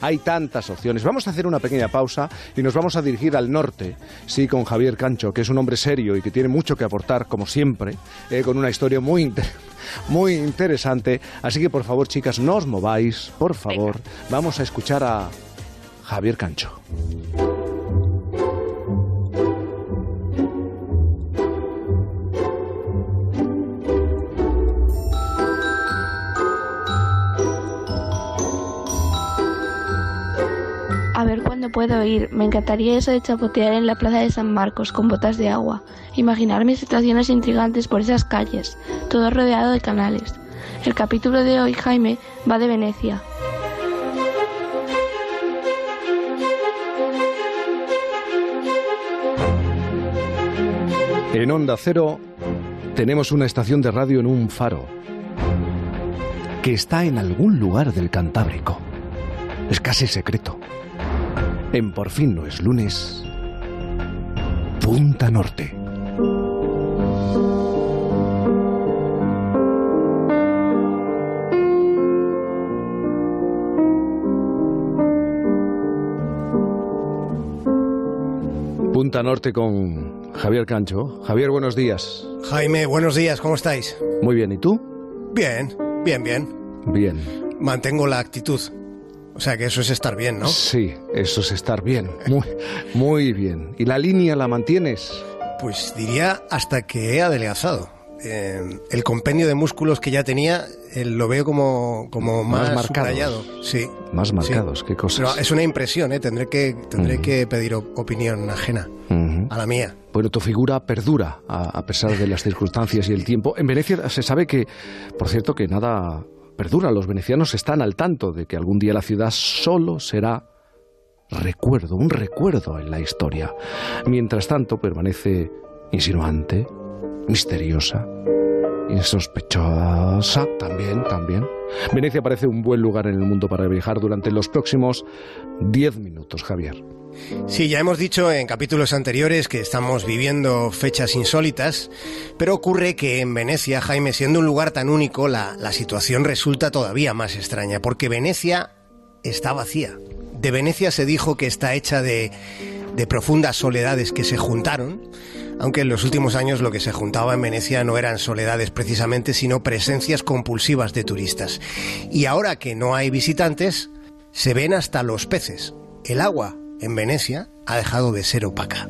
Hay tantas opciones. Vamos a hacer una pequeña pausa y nos vamos a dirigir al norte, sí, con Javier Cancho, que es un hombre serio y que tiene mucho que aportar, como siempre, eh, con una historia muy muy interesante. Así que por favor, chicas, no os mováis, por favor. Vamos a escuchar a Javier Cancho. Ver cuándo puedo ir. Me encantaría eso de chapotear en la plaza de San Marcos con botas de agua. Imaginarme situaciones intrigantes por esas calles, todo rodeado de canales. El capítulo de hoy, Jaime, va de Venecia. En Onda Cero tenemos una estación de radio en un faro que está en algún lugar del Cantábrico. Es casi secreto. En Por fin no es lunes, Punta Norte. Punta Norte con Javier Cancho. Javier, buenos días. Jaime, buenos días, ¿cómo estáis? Muy bien, ¿y tú? Bien, bien, bien. Bien. Mantengo la actitud. O sea que eso es estar bien, ¿no? Sí, eso es estar bien. Muy, muy bien. ¿Y la línea la mantienes? Pues diría hasta que he adelgazado. Eh, el compendio de músculos que ya tenía eh, lo veo como, como más, Más subrayado. Sí. Más marcados, qué cosas. Pero es una impresión, ¿eh? Tendré que, tendré que pedir op- opinión ajena a la mía. Bueno, tu figura perdura a, a pesar de las circunstancias y el tiempo. En Venecia se sabe que, por cierto, que nada perdura. Los venecianos están al tanto de que algún día la ciudad solo será recuerdo, un recuerdo en la historia. Mientras tanto, permanece insinuante, misteriosa, insospechosa también, también. Venecia parece un buen lugar en el mundo para viajar durante los próximos 10 minutos, Javier. Sí, ya hemos dicho en capítulos anteriores que estamos viviendo fechas insólitas, pero ocurre que en Venecia, Jaime, siendo un lugar tan único, la, la situación resulta todavía más extraña, porque Venecia está vacía. De Venecia se dijo que está hecha de, de profundas soledades que se juntaron, aunque en los últimos años lo que se juntaba en Venecia no eran soledades precisamente, sino presencias compulsivas de turistas. Y ahora que no hay visitantes, se ven hasta los peces. El agua en Venecia ha dejado de ser opaca.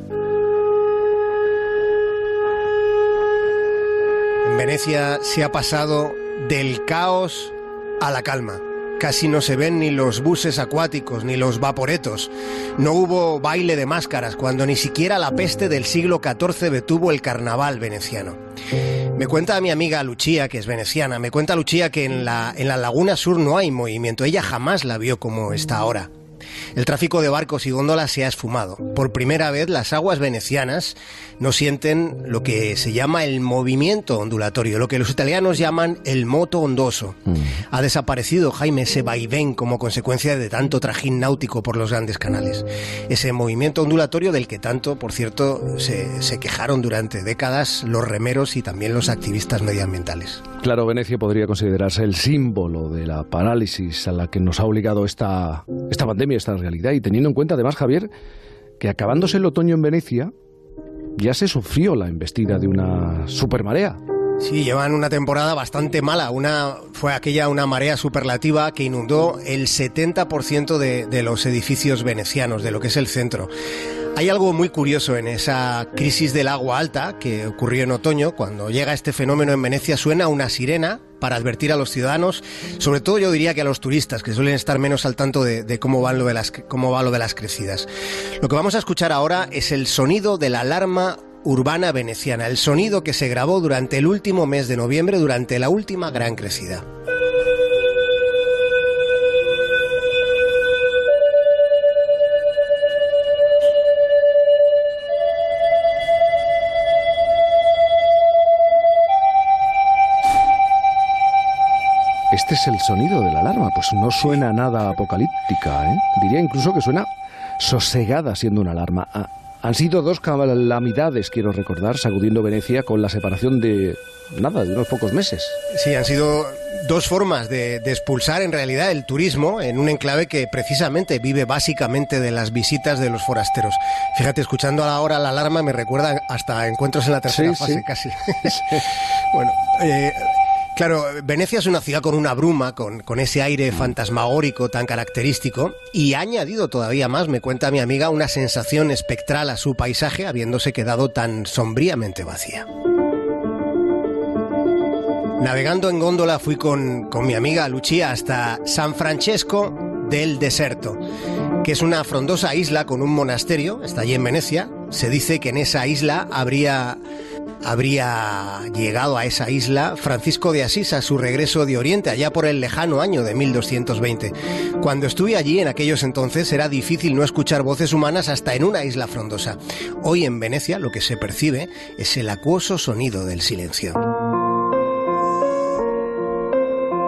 En Venecia se ha pasado del caos a la calma. Casi no se ven ni los buses acuáticos ni los vaporetos. No hubo baile de máscaras cuando ni siquiera la peste del siglo XIV detuvo el carnaval veneciano. Me cuenta mi amiga Lucía, que es veneciana, me cuenta Lucía que en la, en la Laguna Sur no hay movimiento. Ella jamás la vio como está ahora. El tráfico de barcos y góndolas se ha esfumado. Por primera vez las aguas venecianas no sienten lo que se llama el movimiento ondulatorio, lo que los italianos llaman el moto ondoso. Ha desaparecido Jaime ese vaivén como consecuencia de tanto trajín náutico por los grandes canales. Ese movimiento ondulatorio del que tanto, por cierto, se, se quejaron durante décadas los remeros y también los activistas medioambientales. Claro, Venecia podría considerarse el símbolo de la parálisis a la que nos ha obligado esta, esta pandemia, esta realidad. Y teniendo en cuenta, además, Javier, que acabándose el otoño en Venecia, ya se sufrió la embestida de una supermarea. Sí, llevan una temporada bastante mala. Una fue aquella una marea superlativa que inundó el 70% de, de los edificios venecianos, de lo que es el centro. Hay algo muy curioso en esa crisis del agua alta que ocurrió en otoño. Cuando llega este fenómeno en Venecia suena una sirena para advertir a los ciudadanos, sobre todo yo diría que a los turistas, que suelen estar menos al tanto de, cómo, lo de las, cómo va lo de las crecidas. Lo que vamos a escuchar ahora es el sonido de la alarma urbana veneciana, el sonido que se grabó durante el último mes de noviembre, durante la última gran crecida. Este es el sonido de la alarma, pues no suena nada apocalíptica, ¿eh? Diría incluso que suena sosegada siendo una alarma. A, Han sido dos calamidades, quiero recordar, sacudiendo Venecia con la separación de nada, de unos pocos meses. Sí, han sido dos formas de, expulsar en realidad el turismo en un enclave que precisamente vive básicamente de las visitas de los forasteros. Fíjate, escuchando ahora la alarma me recuerda hasta encuentros en la tercera fase casi. bueno, eh, Claro, Venecia es una ciudad con una bruma, con, con, ese aire fantasmagórico tan característico, y ha añadido todavía más, me cuenta mi amiga, una sensación espectral a su paisaje, habiéndose quedado tan sombríamente vacía. Navegando en góndola fui con, con mi amiga Lucia hasta San Francesco del Deserto, que es una frondosa isla con un monasterio, está allí en Venecia. Se dice que en esa isla habría habría llegado a esa isla Francisco de Asís a su regreso de Oriente, allá por el lejano año de 1220. Cuando estuve allí en aquellos entonces era difícil no escuchar voces humanas hasta en una isla frondosa. Hoy en Venecia lo que se percibe es el acuoso sonido del silencio.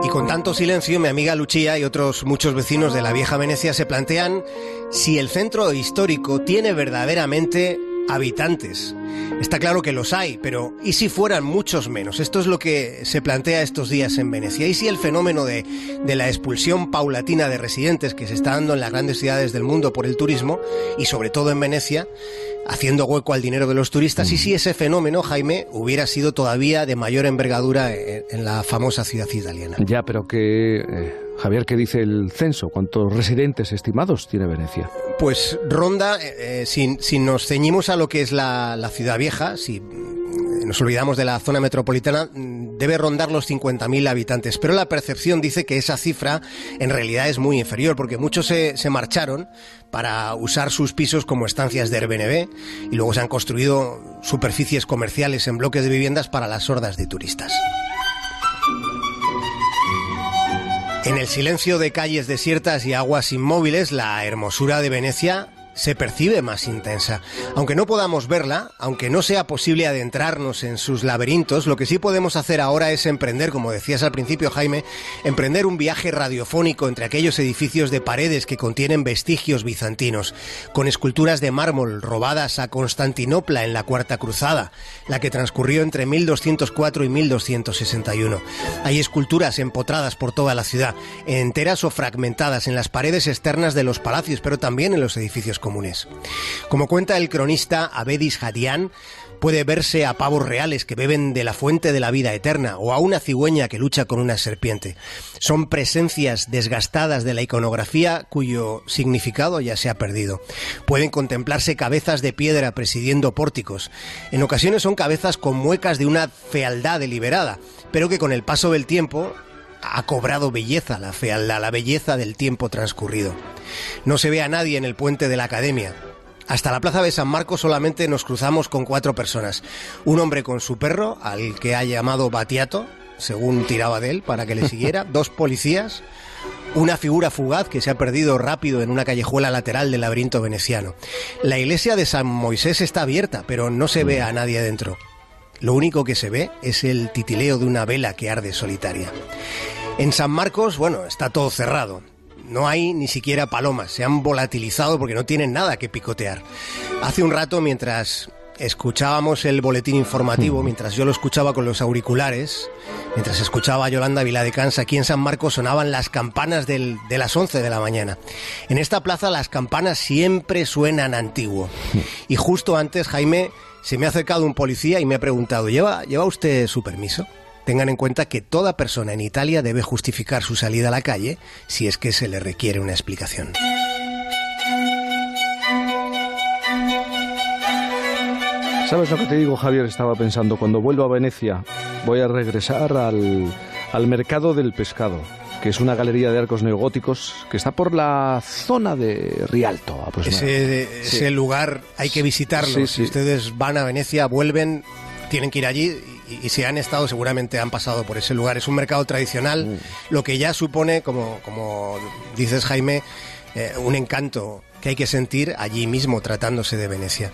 Y con tanto silencio, mi amiga Lucia y otros muchos vecinos de la vieja Venecia se plantean si el centro histórico tiene verdaderamente habitantes. Está claro que los hay, pero ¿y si fueran muchos menos? Esto es lo que se plantea estos días en Venecia. ¿Y si el fenómeno de, de, la expulsión paulatina de residentes que se está dando en las grandes ciudades del mundo por el turismo, y sobre todo en Venecia, haciendo hueco al dinero de los turistas, y si ese fenómeno, Jaime, hubiera sido todavía de mayor envergadura en, la famosa ciudad italiana? Ya, pero que... Eh, Javier, ¿qué dice el censo? ¿Cuántos residentes estimados tiene Venecia? Pues ronda, eh, si, nos ceñimos a lo que es la, ciudad vieja, si nos olvidamos de la zona metropolitana, debe rondar los 50.000 habitantes. Pero la percepción dice que esa cifra en realidad es muy inferior, porque muchos se, se marcharon para usar sus pisos como estancias de Airbnb y luego se han construido superficies comerciales en bloques de viviendas para las hordas de turistas. En el silencio de calles desiertas y aguas inmóviles, la hermosura de Venecia se percibe más intensa. Aunque no podamos verla, aunque no sea posible adentrarnos en sus laberintos, lo que sí podemos hacer ahora es emprender, como decías al principio Jaime, emprender un viaje radiofónico entre aquellos edificios de paredes que contienen vestigios bizantinos, con esculturas de mármol robadas a Constantinopla en la Cuarta Cruzada, la que transcurrió entre 1204 y 1261. Hay esculturas empotradas por toda la ciudad, enteras o fragmentadas en las paredes externas de los palacios, pero también en los edificios como cuenta el cronista Abedis Hadian, puede verse a pavos reales que beben de la fuente de la vida eterna o a una cigüeña que lucha con una serpiente. Son presencias desgastadas de la iconografía cuyo significado ya se ha perdido. Pueden contemplarse cabezas de piedra presidiendo pórticos. En ocasiones son cabezas con muecas de una fealdad deliberada, pero que con el paso del tiempo ha cobrado belleza la fealdad, la belleza del tiempo transcurrido. No se ve a nadie en el puente de la academia. Hasta la plaza de San Marcos solamente nos cruzamos con cuatro personas. Un hombre con su perro, al que ha llamado Batiato, según tiraba de él, para que le siguiera, dos policías, una figura fugaz que se ha perdido rápido en una callejuela lateral del laberinto veneciano. La iglesia de San Moisés está abierta, pero no se ve a nadie dentro. Lo único que se ve es el titileo de una vela que arde solitaria. En San Marcos, bueno, está todo cerrado. No hay ni siquiera palomas, se han volatilizado porque no tienen nada que picotear. Hace un rato, mientras escuchábamos el boletín informativo, mientras yo lo escuchaba con los auriculares, mientras escuchaba a Yolanda Viladecans, aquí en San Marcos sonaban las campanas de las 11 de la mañana. En esta plaza las campanas siempre suenan antiguo. Y justo antes, Jaime, se me ha acercado un policía y me ha preguntado, ¿lleva, ¿lleva usted su permiso? Tengan en cuenta que toda persona en Italia debe justificar su salida a la calle si es que se le requiere una explicación. ¿Sabes lo que te digo, Javier? Estaba pensando, cuando vuelvo a Venecia, voy a regresar al, al mercado del pescado que es una galería de arcos neogóticos que está por la zona de Rialto. Ese, ese lugar hay que visitarlo. si ustedes van a Venecia, vuelven, tienen que ir allí y, si han estado seguramente han pasado por ese lugar. Es un mercado tradicional, mm. lo que ya supone, como, como dices Jaime, eh, un encanto que hay que sentir allí mismo tratándose de Venecia.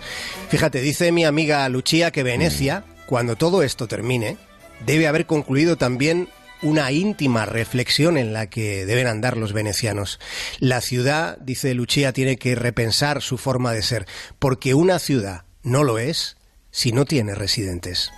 Fíjate, dice mi amiga Lucia que Venecia, mm. cuando todo esto termine, debe haber concluido también una íntima reflexión en la que deben andar los venecianos. La ciudad, dice Lucia, tiene que repensar su forma de ser, porque una ciudad no lo es si no tiene residentes.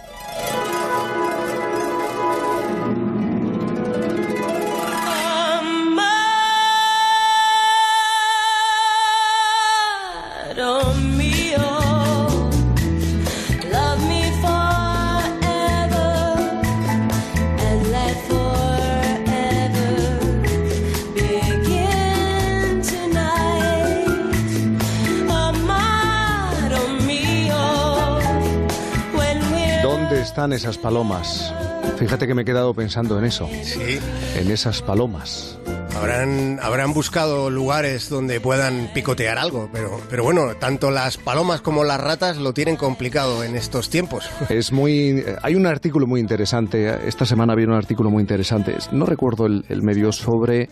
Están esas palomas? Fíjate que me he quedado pensando en eso. Sí. En esas palomas. Habrán, habrán buscado lugares donde puedan picotear algo, pero, pero bueno, tanto las palomas como las ratas lo tienen complicado en estos tiempos. Es muy. Hay un artículo muy interesante. Esta semana había un artículo muy interesante. No recuerdo el, medio sobre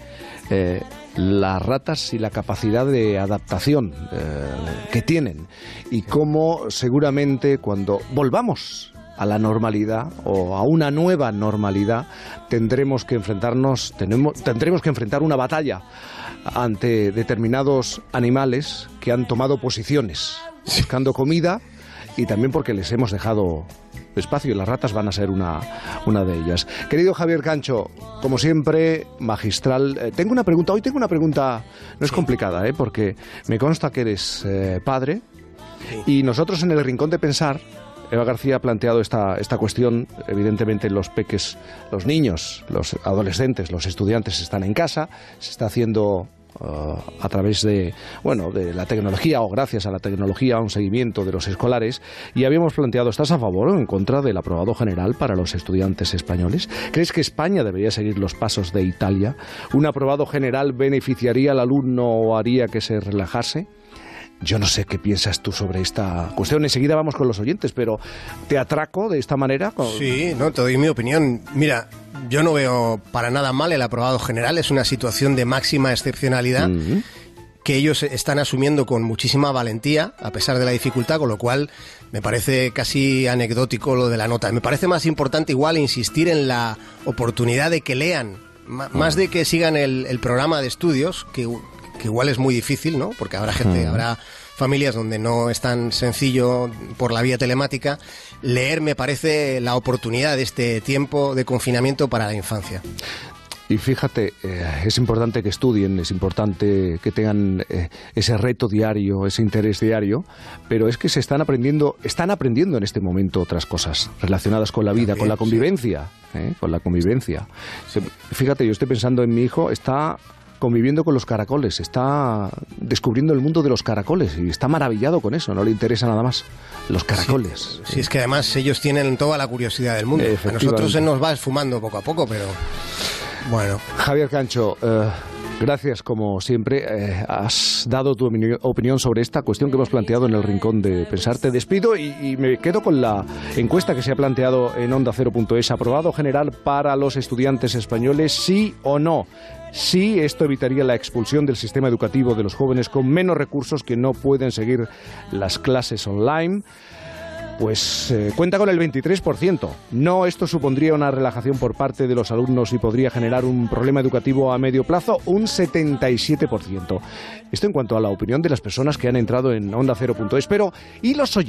eh, las ratas y la capacidad de adaptación eh, que tienen y cómo seguramente cuando volvamos a la normalidad o a una nueva normalidad, tendremos que enfrentarnos, tenemos, tendremos que enfrentar una batalla ante determinados animales que han tomado posiciones, buscando comida y también porque les hemos dejado espacio y las ratas van a ser una, una de ellas. Querido Javier Cancho, como siempre, magistral. Eh, tengo una pregunta, hoy tengo una pregunta, no es complicada, ¿eh? porque me consta que eres eh, padre y nosotros en el Rincón de Pensar Eva García ha planteado esta, esta cuestión. Evidentemente, los peques, los niños, los adolescentes, los estudiantes están en casa, se está haciendo uh, a través de bueno de la tecnología o gracias a la tecnología un seguimiento de los escolares y habíamos planteado ¿estás a favor o en contra del aprobado general para los estudiantes españoles? ¿Crees que España debería seguir los pasos de Italia? ¿Un aprobado general beneficiaría al alumno o haría que se relajase? Yo no sé qué piensas tú sobre esta cuestión. Enseguida vamos con los oyentes, pero ¿te atraco de esta manera? Sí, no, te doy mi opinión. Mira, yo no veo para nada mal el aprobado general. Es una situación de máxima excepcionalidad. que ellos están asumiendo con muchísima valentía, a pesar de la dificultad, con lo cual me parece casi anecdótico lo de la nota. Me parece más importante igual insistir en la oportunidad de que lean, más de que sigan el, el programa de estudios, que que igual es muy difícil, ¿no? Porque habrá gente, habrá familias donde no es tan sencillo por la vía telemática. Leer me parece la oportunidad de este tiempo de confinamiento para la infancia. Y fíjate, eh, es importante que estudien, es importante que tengan eh, ese reto diario, ese interés diario, pero es que se están aprendiendo, están aprendiendo en este momento otras cosas relacionadas con la vida, con la convivencia, ¿eh? con la convivencia. Fíjate, yo estoy pensando en mi hijo, está conviviendo con los caracoles, está descubriendo el mundo de los caracoles y está maravillado con eso, no le interesa nada más. Los caracoles. Sí, es que además ellos tienen toda la curiosidad del mundo. A nosotros se nos va esfumando poco a poco, pero bueno. Javier Cancho, eh, Gracias, como siempre. Eh, has dado tu opinión sobre esta cuestión que hemos planteado en el Rincón de Pensar. Te despido y, me quedo con la encuesta que se ha planteado en Onda 0.es. ¿Aprobado general para los estudiantes españoles? ¿Sí o no? Sí, esto evitaría la expulsión del sistema educativo de los jóvenes con menos recursos que no pueden seguir las clases online pues eh, cuenta con el 23%. No, esto supondría una relajación por parte de los alumnos y podría generar un problema educativo a medio plazo, un 77%. Esto en cuanto a la opinión de las personas que han entrado en Onda 0.es. Pero, ¿y los oyentes?